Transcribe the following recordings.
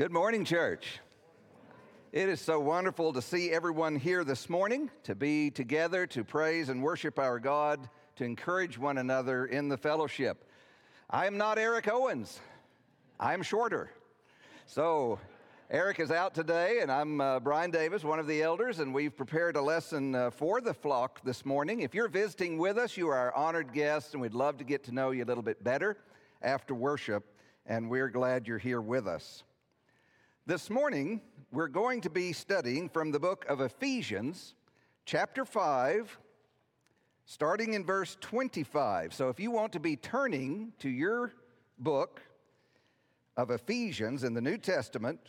Good morning, church. It is so wonderful to see everyone here this morning, to be together, to praise and worship our God, to encourage one another in the fellowship. I am not Eric Owens, I'm shorter. So, Eric is out today, and I'm uh, Brian Davis, one of the elders, and we've prepared a lesson uh, for the flock this morning. If you're visiting with us, you are our honored guest, and we'd love to get to know you a little bit better after worship, and we're glad you're here with us. This morning, we're going to be studying from the book of Ephesians, chapter 5, starting in verse 25. So if you want to be turning to your book of Ephesians in the New Testament,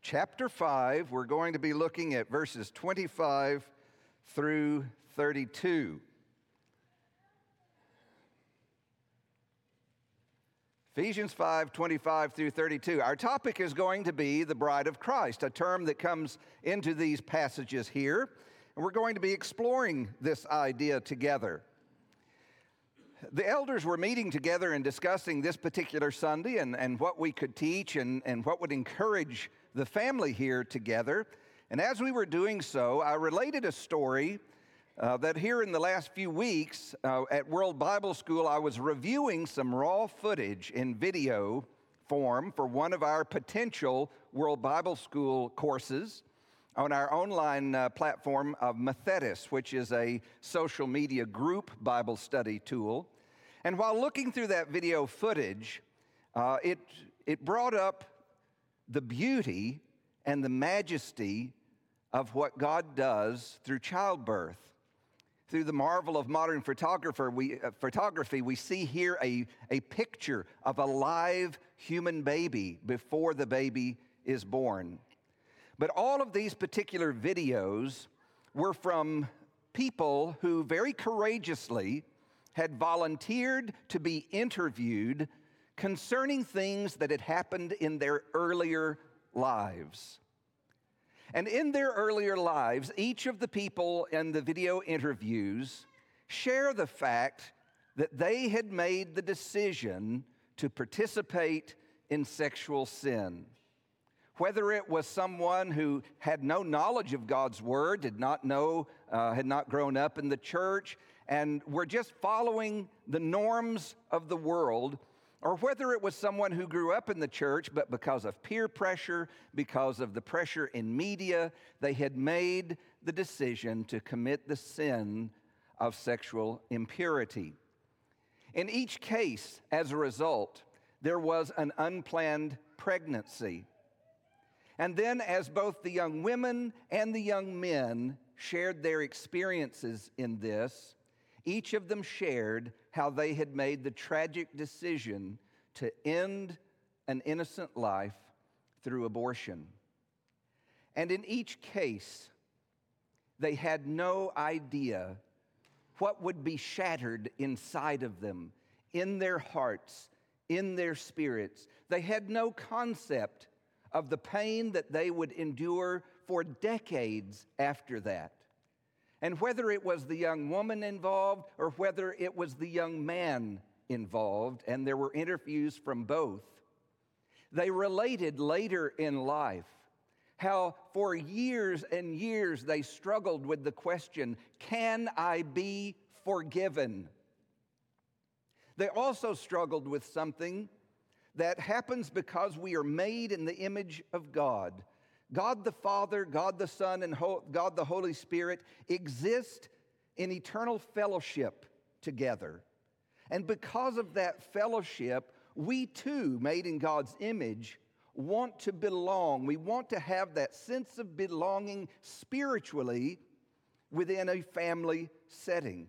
chapter 5, we're going to be looking at verses 25 through 32. Ephesians 5 25 through 32. Our topic is going to be the bride of Christ, a term that comes into these passages here. And we're going to be exploring this idea together. The elders were meeting together and discussing this particular Sunday and, and what we could teach and, and what would encourage the family here together. And as we were doing so, I related a story uh, that here in the last few weeks uh, at World Bible School, I was reviewing some raw footage in video form for one of our potential World Bible School courses on our online uh, platform of Methodist, which is a social media group Bible study tool. And while looking through that video footage, uh, it, it brought up the beauty and the majesty of what God does through childbirth through the marvel of modern photographer, we, uh, photography, we see here a, a picture of a live human baby before the baby is born. But all of these particular videos were from people who very courageously had volunteered to be interviewed concerning things that had happened in their earlier lives. And in their earlier lives, each of the people in the video interviews share the fact that they had made the decision to participate in sexual sin. Whether it was someone who had no knowledge of God's word, did not know, uh, had not grown up in the church, and were just following the norms of the world, or whether it was someone who grew up in the church, but because of peer pressure, because of the pressure in media, they had made the decision to commit the sin of sexual impurity. In each case, as a result, there was an unplanned pregnancy. And then, as both the young women and the young men shared their experiences in this, each of them shared how they had made the tragic decision to end an innocent life through abortion. And in each case, they had no idea what would be shattered inside of them, in their hearts, in their spirits. They had no concept of the pain that they would endure for decades after that. And whether it was the young woman involved or whether it was the young man involved, and there were interviews from both, they related later in life how for years and years they struggled with the question can I be forgiven? They also struggled with something that happens because we are made in the image of God. God the Father, God the Son, and God the Holy Spirit exist in eternal fellowship together. And because of that fellowship, we too, made in God's image, want to belong. We want to have that sense of belonging spiritually within a family setting.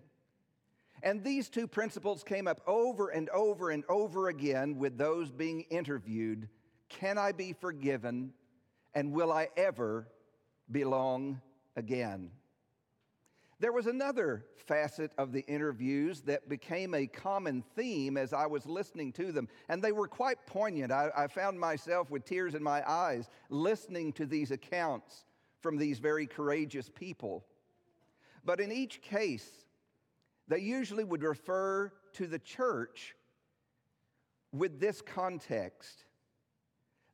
And these two principles came up over and over and over again with those being interviewed Can I be forgiven? And will I ever belong again? There was another facet of the interviews that became a common theme as I was listening to them, and they were quite poignant. I, I, found myself with tears in my eyes listening to these accounts from these very courageous people. But in each case, they usually would refer to the church with this context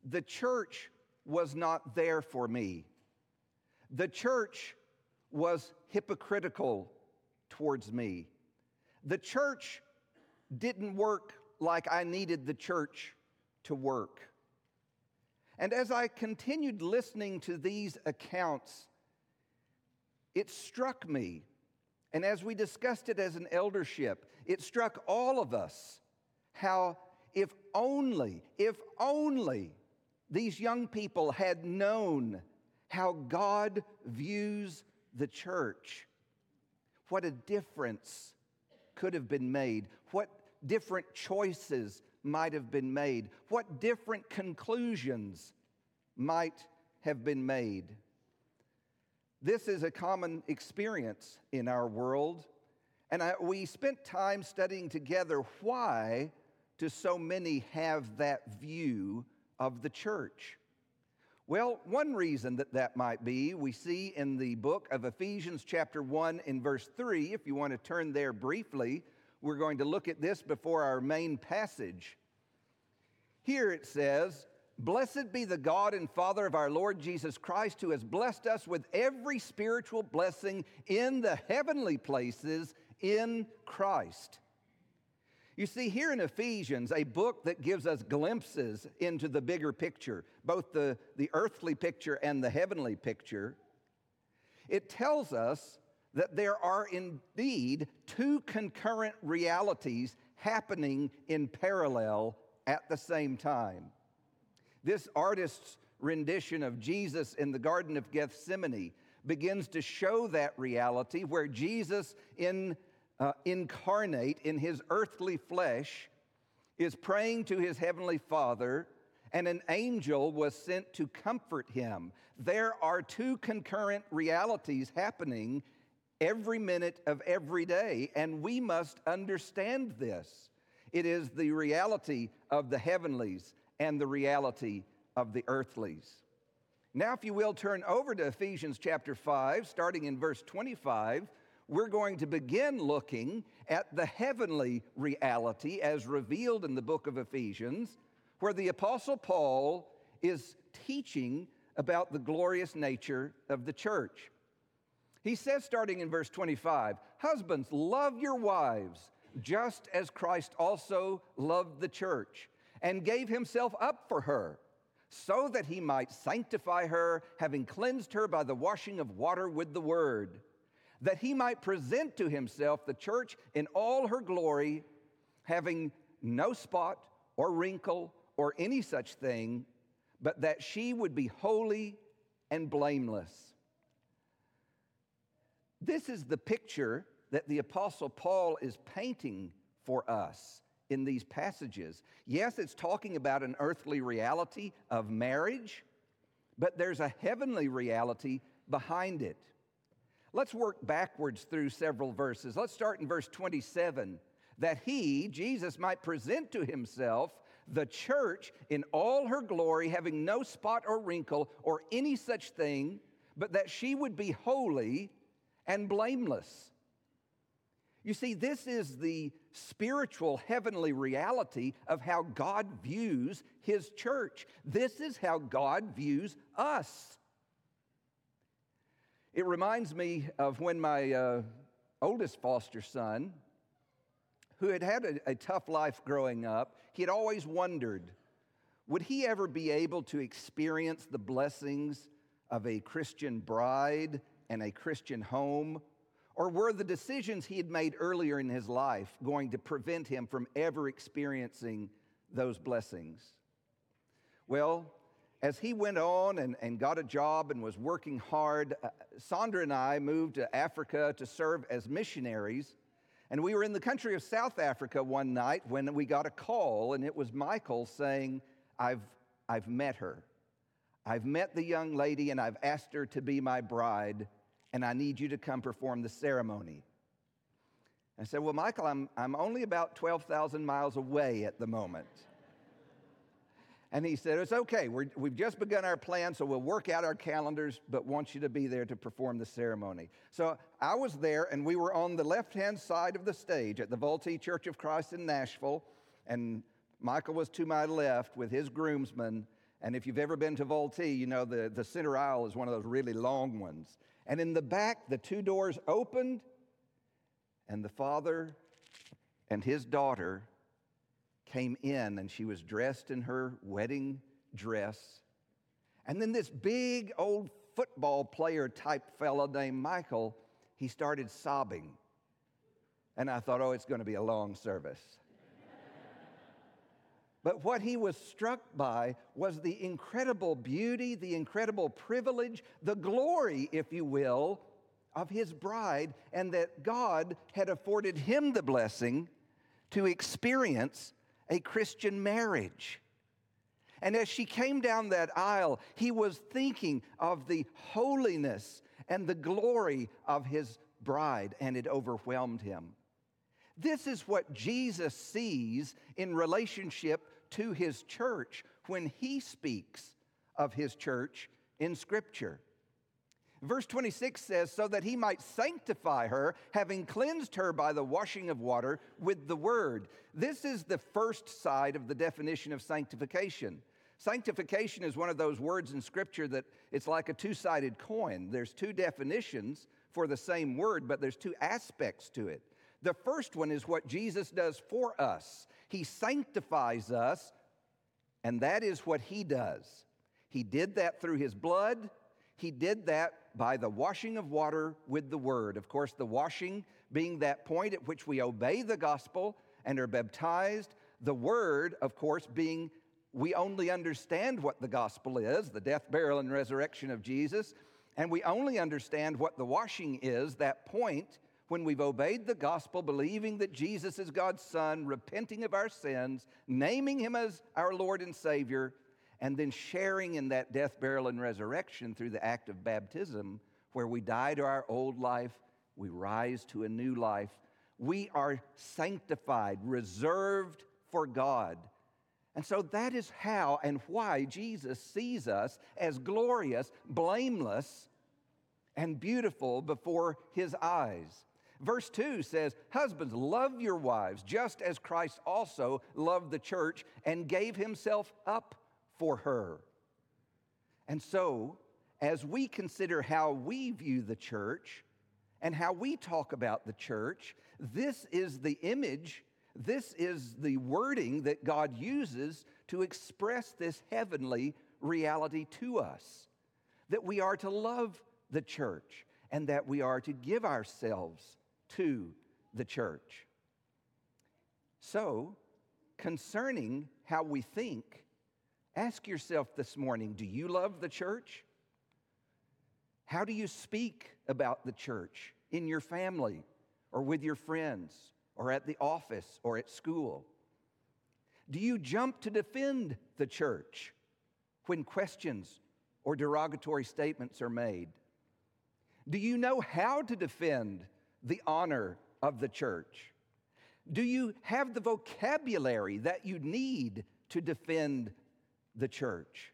the church was not there for me. The church was hypocritical towards me. The church didn't work like I needed the church to work. And as I continued listening to these accounts, it struck me, and as we discussed it as an eldership, it struck all of us how if only, if only these young people had known how God views the church, what a difference could have been made, what different choices might have been made, what different conclusions might have been made. This is a common experience in our world, and I, we spent time studying together why do so many have that view of the church? Well, one reason that that might be, we see in the book of Ephesians, chapter 1, in verse 3. If you want to turn there briefly, we're going to look at this before our main passage. Here it says, Blessed be the God and Father of our Lord Jesus Christ, who has blessed us with every spiritual blessing in the heavenly places in Christ. You see, here in Ephesians, a book that gives us glimpses into the bigger picture, both the, the earthly picture and the heavenly picture, it tells us that there are indeed two concurrent realities happening in parallel at the same time. This artist's rendition of Jesus in the Garden of Gethsemane begins to show that reality where Jesus, in uh, incarnate in his earthly flesh, is praying to his heavenly Father, and an angel was sent to comfort him. There are two concurrent realities happening every minute of every day, and we must understand this. It is the reality of the heavenlies and the reality of the earthlies. Now, if you will, turn over to Ephesians chapter 5, starting in verse 25. We're going to begin looking at the heavenly reality as revealed in the book of Ephesians, where the Apostle Paul is teaching about the glorious nature of the church. He says, starting in verse 25, Husbands, love your wives, just as Christ also loved the church and gave himself up for her, so that he might sanctify her, having cleansed her by the washing of water with the word, that he might present to himself the church in all her glory, having no spot or wrinkle or any such thing, but that she would be holy and blameless. This is the picture that the Apostle Paul is painting for us in these passages. Yes, it's talking about an earthly reality of marriage, but there's a heavenly reality behind it. Let's work backwards through several verses. Let's start in verse 27 that he, Jesus, might present to himself the church in all her glory, having no spot or wrinkle or any such thing, but that she would be holy and blameless. You see, this is the spiritual heavenly reality of how God views His church. This is how God views us. It reminds me of when my uh, oldest foster son, who had had a, a tough life growing up, he had always wondered would he ever be able to experience the blessings of a Christian bride and a Christian home? Or were the decisions he had made earlier in his life going to prevent him from ever experiencing those blessings? Well, as he went on and, and got a job and was working hard, uh, Sandra and I moved to Africa to serve as missionaries. And we were in the country of South Africa one night when we got a call, and it was Michael saying, I've, I've met her. I've met the young lady, and I've asked her to be my bride and I need you to come perform the ceremony. I said, Well, Michael, I'm, I'm only about 12,000 miles away at the moment. And he said, It's okay. we have just begun our plan, so we'll work out our calendars, but want you to be there to perform the ceremony. So I was there, and we were on the left hand side of the stage at the Vultee Church of Christ in Nashville. And Michael was to my left with his groomsmen. And if you've ever been to Vultee, you know the, the center aisle is one of those really long ones. And in the back, the two doors opened, and the father and his daughter came in, and she was dressed in her wedding dress. And then this big old football player type fellow named Michael, he started sobbing. And I thought, oh, it's going to be a long service. But what he was struck by was the incredible beauty, the incredible privilege, the glory, if you will, of his bride, and that God had afforded him the blessing to experience a Christian marriage. And as she came down that aisle, he was thinking of the holiness and the glory of his bride, and it overwhelmed him. This is what Jesus sees in relationship to his church when he speaks of his church in Scripture. Verse 26 says, So that he might sanctify her, having cleansed her by the washing of water with the word. This is the first side of the definition of sanctification. Sanctification is one of those words in Scripture that it's like a two sided coin. There's two definitions for the same word, but there's two aspects to it. The first one is what Jesus does for us. He sanctifies us, and that is what He does. He did that through His blood, He did that by the washing of water with the Word. Of course, the washing being that point at which we obey the gospel and are baptized, the Word, of course, being we only understand what the gospel is the death, burial, and resurrection of Jesus, and we only understand what the washing is, that point when we've obeyed the gospel, believing that Jesus is God's Son, repenting of our sins, naming Him as our Lord and Savior, and then sharing in that death, burial, and resurrection through the act of baptism, where we die to our old life, we rise to a new life. We are sanctified, reserved for God. And so that is how and why Jesus sees us as glorious, blameless, and beautiful before his eyes. Verse 2 says, Husbands, love your wives, just as Christ also loved the church and gave himself up for her. And so, as we consider how we view the church and how we talk about the church, this is the image, this is the wording that God uses to express this heavenly reality to us that we are to love the church and that we are to give ourselves to the church. So, concerning how we think, ask yourself this morning do you love the church? How do you speak about the church in your family or with your friends or at the office or at school? Do you jump to defend the church when questions or derogatory statements are made? Do you know how to defend the honor of the church? Do you have the vocabulary that you need to defend the church?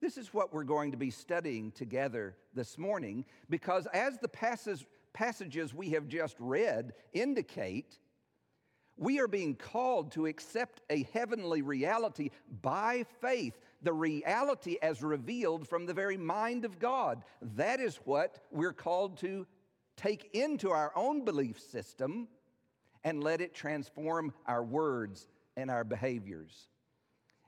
This is what we're going to be studying together this morning because, as the passages, we have just read indicate, we are being called to accept a heavenly reality by faith, the reality as revealed from the very mind of God. That is what we're called to take into our own belief system and let it transform our words and our behaviors.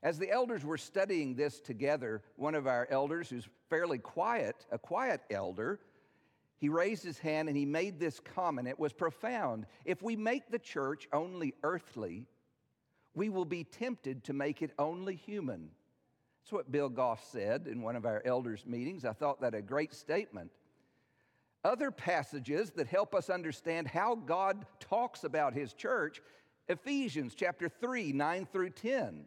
As the elders were studying this together, one of our elders, who's fairly quiet, a quiet elder, he raised his hand and he made this comment. It was profound. If we make the church only earthly, we will be tempted to make it only human. That's what Bill Goff said in one of our elders' meetings. I thought that a great statement other passages that help us understand how God talks about his church Ephesians chapter 3, 9 through 10.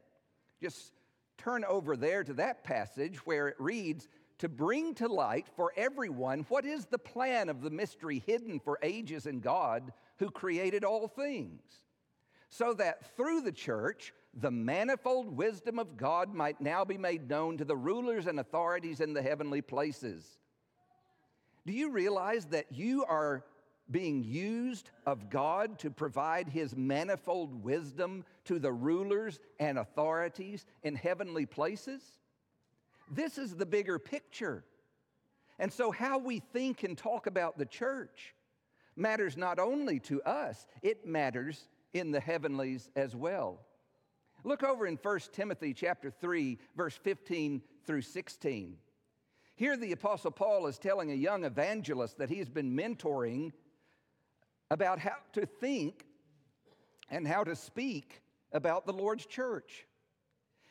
Just turn over there to that passage where it reads, To bring to light for everyone what is the plan of the mystery hidden for ages in God who created all things, so that through the church, the manifold wisdom of God might now be made known to the rulers and authorities in the heavenly places. Do you realize that you are being used of God to provide His manifold wisdom to the rulers and authorities in heavenly places? This is the bigger picture. And so, how we think and talk about the church matters not only to us, it matters in the heavenlies as well. Look over in 1 Timothy chapter 3 verse 15 through 16. Here the apostle Paul is telling a young evangelist that he's been mentoring about how to think and how to speak about the Lord's church.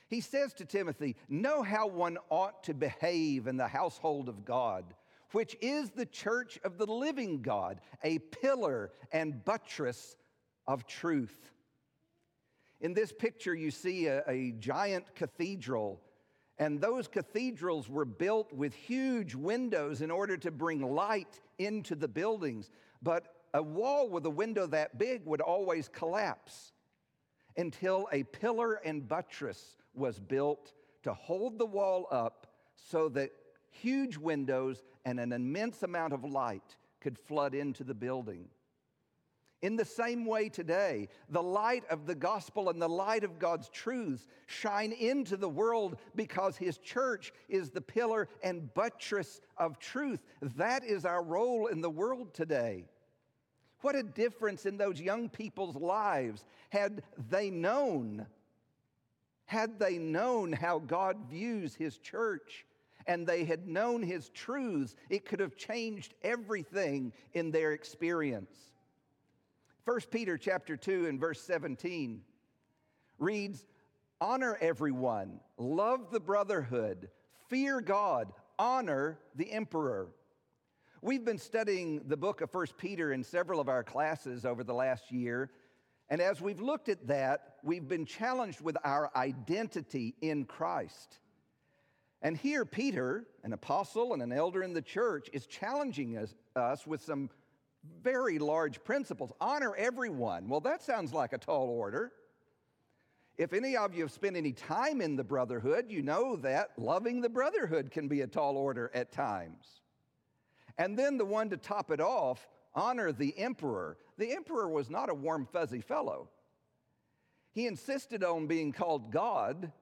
He says to Timothy, Know how one ought to behave in the household of God, which is the church of the living God, a pillar and buttress of truth. In this picture, you see a, a giant cathedral, and those cathedrals were built with huge windows in order to bring light into the buildings. But a wall with a window that big would always collapse until a pillar and buttress was built to hold the wall up so that huge windows and an immense amount of light could flood into the building. In the same way, today, the light of the gospel and the light of God's truths shine into the world because His church is the pillar and buttress of truth. That is our role in the world today. What a difference in those young people's lives had they known, had they known how God views His church and they had known His truths, it could have changed everything in their experience. 1 Peter chapter 2 and verse 17 reads, Honor everyone, love the brotherhood, fear God, honor the emperor. We've been studying the book of 1 Peter in several of our classes over the last year. And as we've looked at that, we've been challenged with our identity in Christ. And here, Peter, an apostle and an elder in the church, is challenging us, us with some very large principles. Honor everyone. Well, that sounds like a tall order. If any of you have spent any time in the brotherhood, you know that loving the brotherhood can be a tall order at times. And then the one to top it off, honor the emperor. The emperor was not a warm, fuzzy fellow. He insisted on being called God,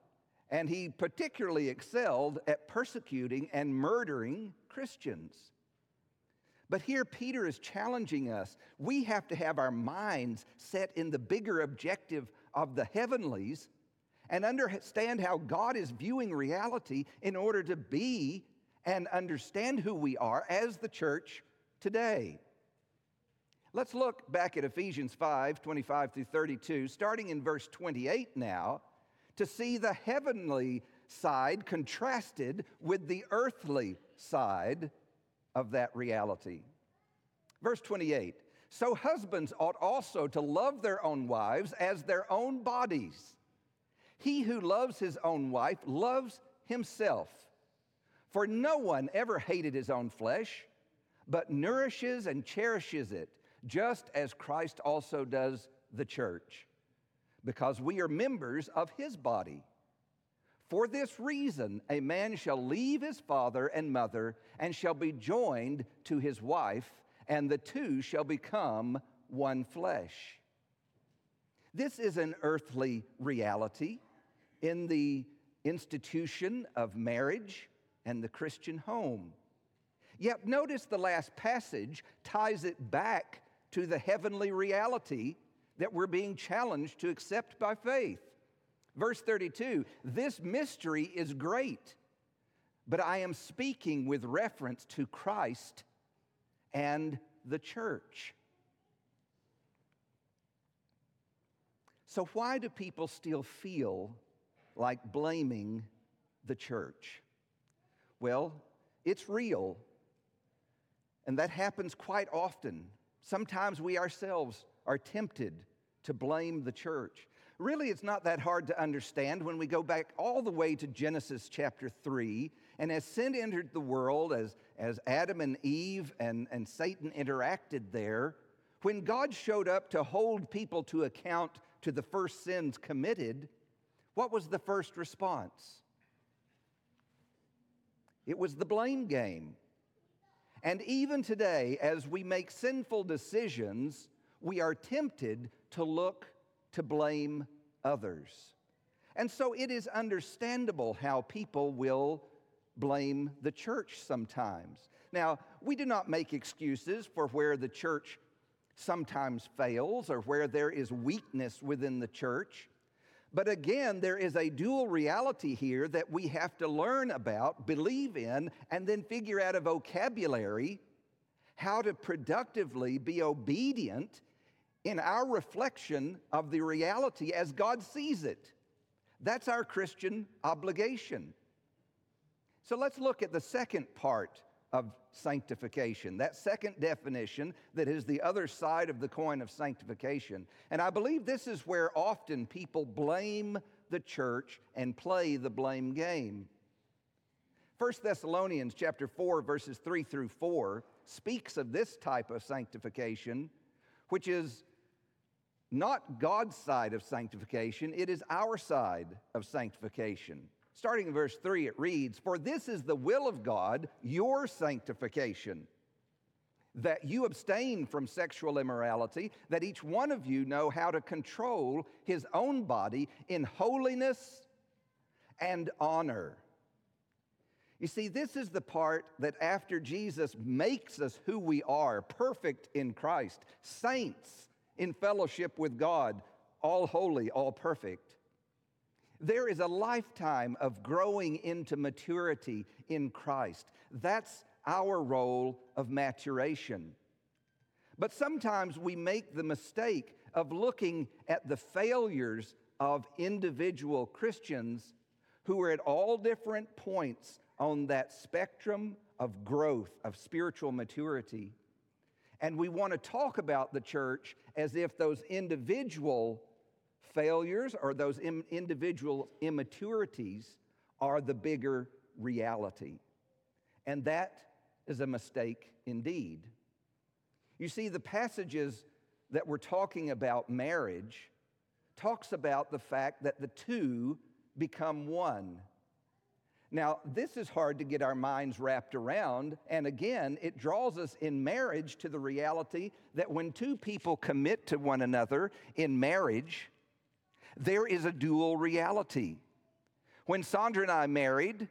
and he particularly excelled at persecuting and murdering Christians. But here, Peter is challenging us. We have to have our minds set in the bigger objective of the heavenlies and understand how God is viewing reality in order to be and understand who we are as the church today. Let's look back at Ephesians 5 25 through 32, starting in verse 28 now, to see the heavenly side contrasted with the earthly side of that reality. Verse 28 So husbands ought also to love their own wives as their own bodies. He who loves his own wife loves himself. For no one ever hated his own flesh, but nourishes and cherishes it, just as Christ also does the church, because we are members of his body. For this reason, a man shall leave his father and mother and shall be joined to his wife, and the two shall become one flesh. This is an earthly reality in the institution of marriage and the Christian home. Yet notice the last passage ties it back to the heavenly reality that we're being challenged to accept by faith. Verse 32 This mystery is great, but I am speaking with reference to Christ and the church. So, why do people still feel like blaming the church? Well, it's real, and that happens quite often. Sometimes we ourselves are tempted to blame the church. Really, it's not that hard to understand when we go back all the way to Genesis chapter 3. And as sin entered the world, as, as Adam and Eve and, and Satan interacted there, when God showed up to hold people to account to the first sins committed, what was the first response? It was the blame game. And even today, as we make sinful decisions, we are tempted to look to blame others. And so it is understandable how people will blame the church sometimes. Now, we do not make excuses for where the church sometimes fails or where there is weakness within the church. But again, there is a dual reality here that we have to learn about, believe in, and then figure out a vocabulary how to productively be obedient in our reflection of the reality as God sees it. That's our Christian obligation. So let's look at the second part of sanctification, that second definition that is the other side of the coin of sanctification. And I believe this is where often people blame the church and play the blame game. 1 Thessalonians chapter 4 verses 3 through 4 speaks of this type of sanctification which is not God's side of sanctification, it is our side of sanctification. Starting in verse 3, it reads, For this is the will of God, your sanctification, that you abstain from sexual immorality, that each one of you know how to control his own body in holiness and honor. You see, this is the part that after Jesus makes us who we are, perfect in Christ, saints in fellowship with God, all holy, all perfect there is a lifetime of growing into maturity in Christ. That's our role of maturation. But sometimes we make the mistake of looking at the failures of individual Christians who are at all different points on that spectrum of growth, of spiritual maturity. And we want to talk about the church as if those individual failures or those Im- individual immaturities are the bigger reality. And that is a mistake indeed. You see, the passages that we're talking about marriage talks about the fact that the two become one. Now, this is hard to get our minds wrapped around. And again, it draws us in marriage to the reality that when two people commit to one another in marriage, there is a dual reality. When Sandra and I married,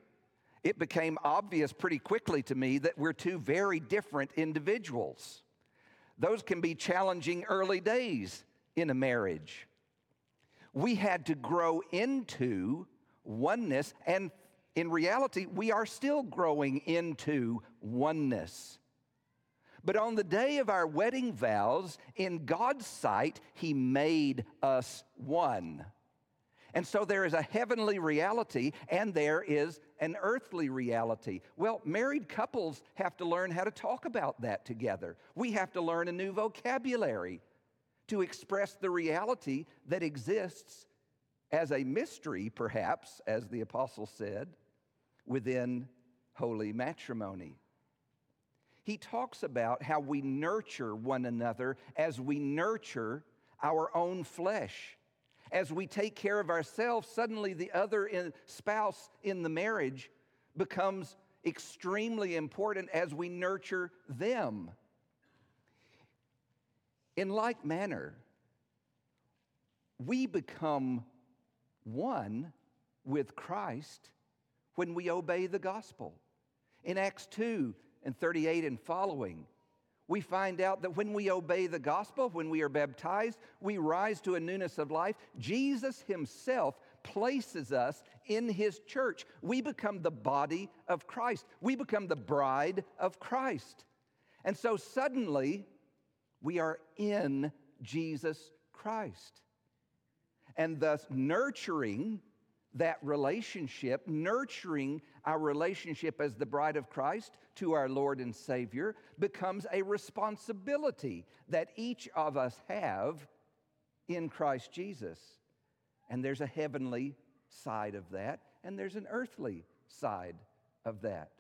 it became obvious pretty quickly to me that we're two very different individuals. Those can be challenging early days in a marriage. We had to grow into oneness, and in reality, we are still growing into oneness. But on the day of our wedding vows, in God's sight, He made us one. And so there is a heavenly reality and there is an earthly reality. Well, married couples have to learn how to talk about that together. We have to learn a new vocabulary to express the reality that exists as a mystery, perhaps, as the apostle said, within holy matrimony he talks about how we nurture one another as we nurture our own flesh. As we take care of ourselves, suddenly the other in, spouse in the marriage becomes extremely important as we nurture them. In like manner, we become one with Christ when we obey the gospel. In Acts 2, and 38 and following, we find out that when we obey the gospel, when we are baptized, we rise to a newness of life. Jesus himself places us in his church. We become the body of Christ, we become the bride of Christ. And so suddenly, we are in Jesus Christ. And thus, nurturing that relationship, nurturing our relationship as the bride of Christ to our Lord and Savior, becomes a responsibility that each of us have in Christ Jesus. And there's a heavenly side of that, and there's an earthly side of that.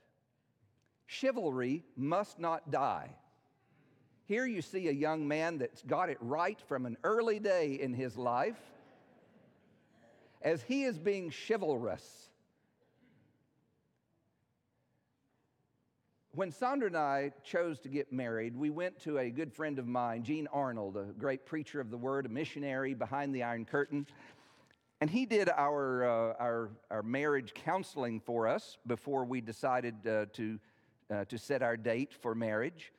Chivalry must not die. Here you see a young man that's got it right from an early day in his life as he is being chivalrous. When Sandra and I chose to get married, we went to a good friend of mine, Gene Arnold, a great preacher of the word, a missionary behind the Iron Curtain. And he did our, uh, our, our marriage counseling for us before we decided uh, to, uh, to set our date for marriage.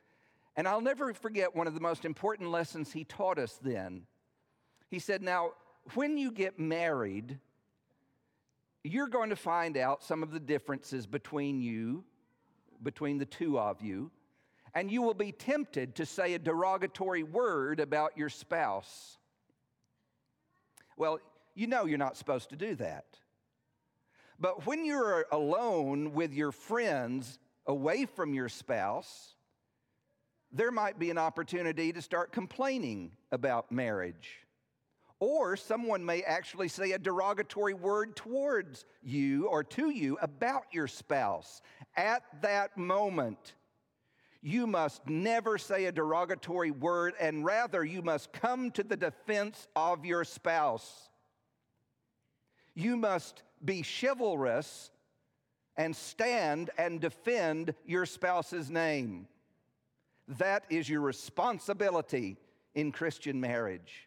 And I'll never forget one of the most important lessons he taught us then. He said, Now, when you get married, you're going to find out some of the differences between you, between the two of you, and you will be tempted to say a derogatory word about your spouse. Well, you know you're not supposed to do that. But when you're alone with your friends away from your spouse, there might be an opportunity to start complaining about marriage. Or someone may actually say a derogatory word towards you or to you about your spouse. At that moment, you must never say a derogatory word, and rather, you must come to the defense of your spouse. You must be chivalrous and stand and defend your spouse's name. That is your responsibility in Christian marriage.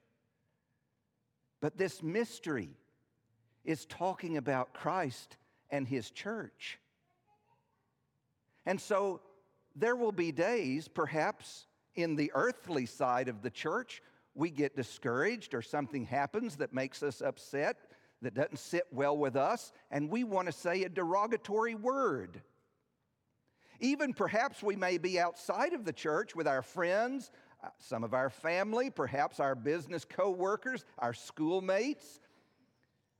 But this mystery is talking about Christ and his church. And so there will be days, perhaps in the earthly side of the church, we get discouraged or something happens that makes us upset, that doesn't sit well with us, and we want to say a derogatory word. Even perhaps we may be outside of the church with our friends, Uh, some of our family, perhaps our business co workers, our schoolmates,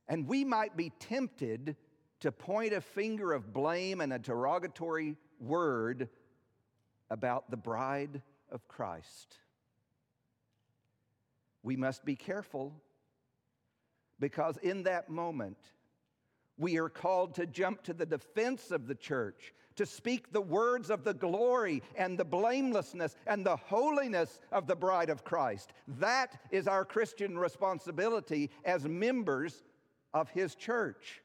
and we might be tempted to point a finger of blame and a derogatory word about the bride of Christ. We must be careful because in that moment, we are called to jump to the defense of the church, to speak the words of the glory and the blamelessness and the holiness of the bride of Christ. That is our Christian responsibility as members of His church.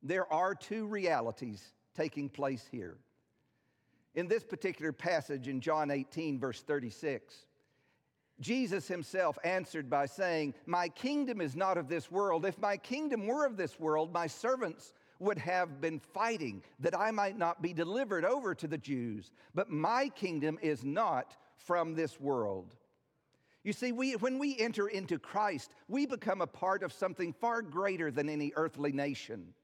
There are two realities taking place here. In this particular passage in John 18, verse 36, Jesus himself answered by saying, My kingdom is not of this world. If my kingdom were of this world, my servants would have been fighting that I might not be delivered over to the Jews. But my kingdom is not from this world. You see, we, when we enter into Christ, we become a part of something far greater than any earthly nation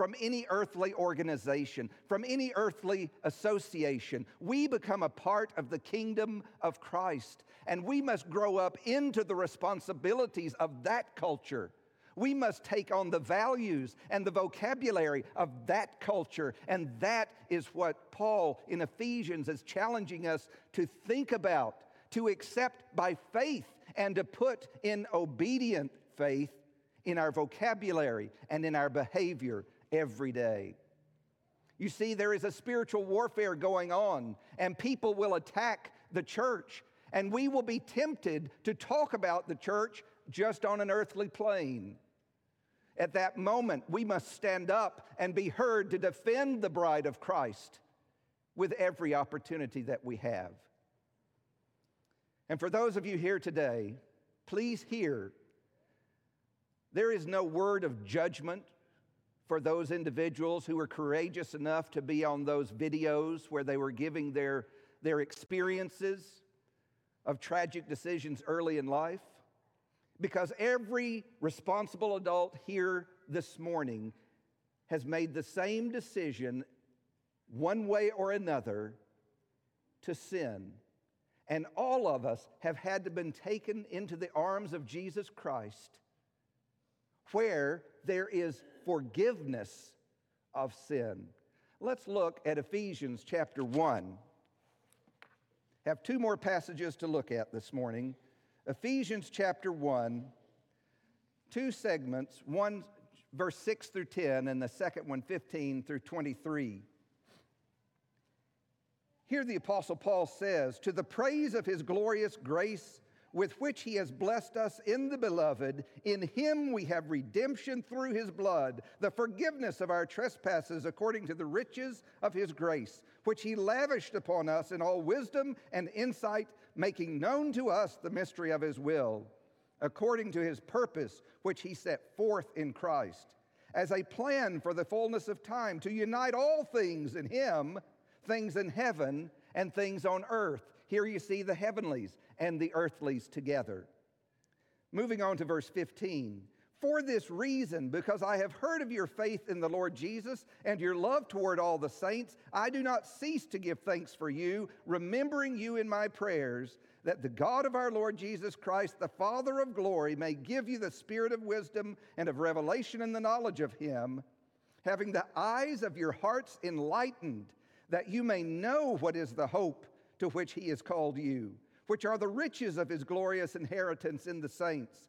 from any earthly organization, from any earthly association. We become a part of the kingdom of Christ, and we must grow up into the responsibilities of that culture. We must take on the values and the vocabulary of that culture. And that is what Paul in Ephesians is challenging us to think about, to accept by faith, and to put in obedient faith in our vocabulary and in our behavior every day. You see, there is a spiritual warfare going on, and people will attack the church, and we will be tempted to talk about the church just on an earthly plane. At that moment, we must stand up and be heard to defend the bride of Christ with every opportunity that we have. And for those of you here today, please hear there is no word of judgment for those individuals who were courageous enough to be on those videos where they were giving their, their experiences of tragic decisions early in life. Because every responsible adult here this morning has made the same decision, one way or another, to sin. And all of us have had to been taken into the arms of Jesus Christ, where there is forgiveness of sin. Let's look at Ephesians chapter 1. Have two more passages to look at this morning. Ephesians chapter 1, two segments, one verse 6 through 10, and the second one 15 through 23. Here the Apostle Paul says, To the praise of his glorious grace with which he has blessed us in the beloved. In him we have redemption through his blood, the forgiveness of our trespasses according to the riches of his grace, which he lavished upon us in all wisdom and insight, making known to us the mystery of his will according to his purpose, which he set forth in Christ, as a plan for the fullness of time, to unite all things in him, things in heaven and things on earth. Here you see the heavenlies and the earthlies together. Moving on to verse 15. For this reason, because I have heard of your faith in the Lord Jesus and your love toward all the saints, I do not cease to give thanks for you, remembering you in my prayers that the God of our Lord Jesus Christ, the Father of glory, may give you the spirit of wisdom and of revelation in the knowledge of him, having the eyes of your hearts enlightened, that you may know what is the hope to which he has called you, which are the riches of his glorious inheritance in the saints,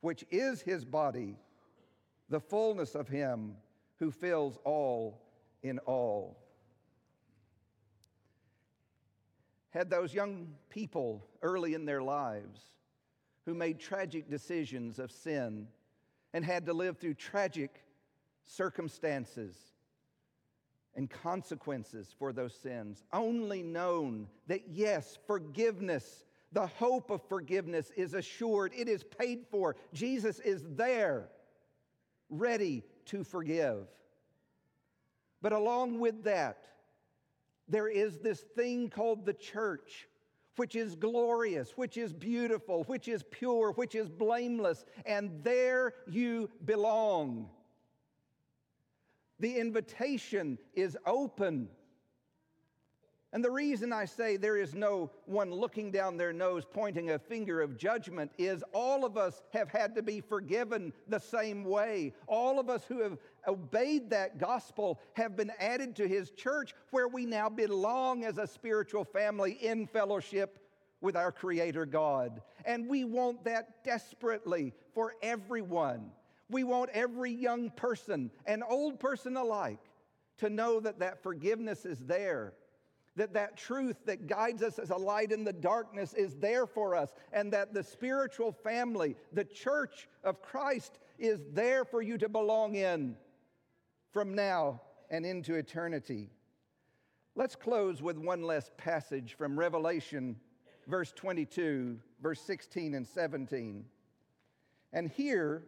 which is his body, the fullness of him who fills all in all. Had those young people early in their lives who made tragic decisions of sin and had to live through tragic circumstances and consequences for those sins, only known that yes, forgiveness, the hope of forgiveness is assured, it is paid for. Jesus is there, ready to forgive. But along with that, there is this thing called the church, which is glorious, which is beautiful, which is pure, which is blameless, and there you belong. The invitation is open and the reason I say there is no one looking down their nose pointing a finger of judgment is all of us have had to be forgiven the same way. All of us who have obeyed that gospel have been added to his church where we now belong as a spiritual family in fellowship with our Creator God. And we want that desperately for everyone. We want every young person and old person alike to know that that forgiveness is there that that truth that guides us as a light in the darkness is there for us and that the spiritual family the church of christ is there for you to belong in from now and into eternity. Let's close with one last passage from revelation verse 22 verse 16 and 17 and here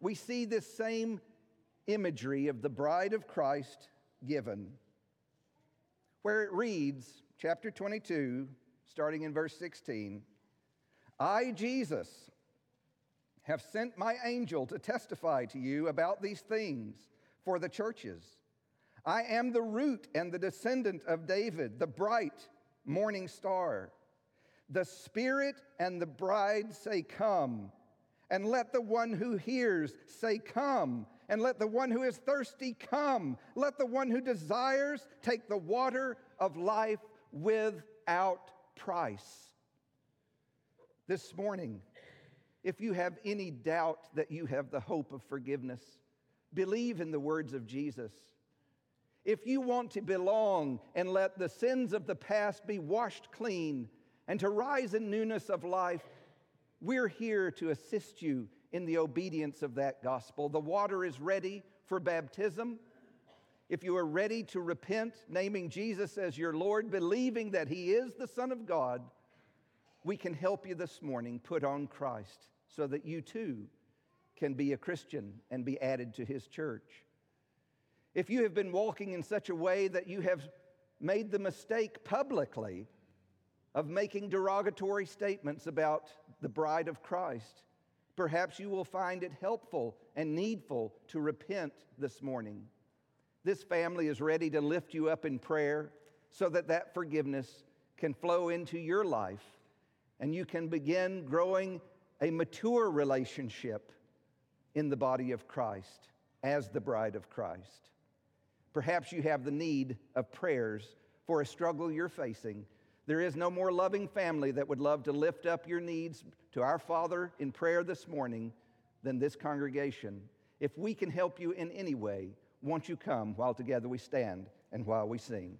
we see this same imagery of the bride of christ given where it reads, chapter 22, starting in verse 16 I, Jesus, have sent my angel to testify to you about these things for the churches. I am the root and the descendant of David, the bright morning star. The Spirit and the bride say, Come. And let the one who hears say, Come. And let the one who is thirsty come. Let the one who desires take the water of life without price. This morning, if you have any doubt that you have the hope of forgiveness, believe in the words of Jesus. If you want to belong and let the sins of the past be washed clean and to rise in newness of life, we're here to assist you in the obedience of that gospel. The water is ready for baptism. If you are ready to repent, naming Jesus as your Lord, believing that He is the Son of God, we can help you this morning put on Christ so that you too can be a Christian and be added to His church. If you have been walking in such a way that you have made the mistake publicly of making derogatory statements about the bride of Christ, Perhaps you will find it helpful and needful to repent this morning. This family is ready to lift you up in prayer so that that forgiveness can flow into your life and you can begin growing a mature relationship in the body of Christ as the bride of Christ. Perhaps you have the need of prayers for a struggle you're facing There is no more loving family that would love to lift up your needs to our Father in prayer this morning than this congregation. If we can help you in any way, won't you come while together we stand and while we sing?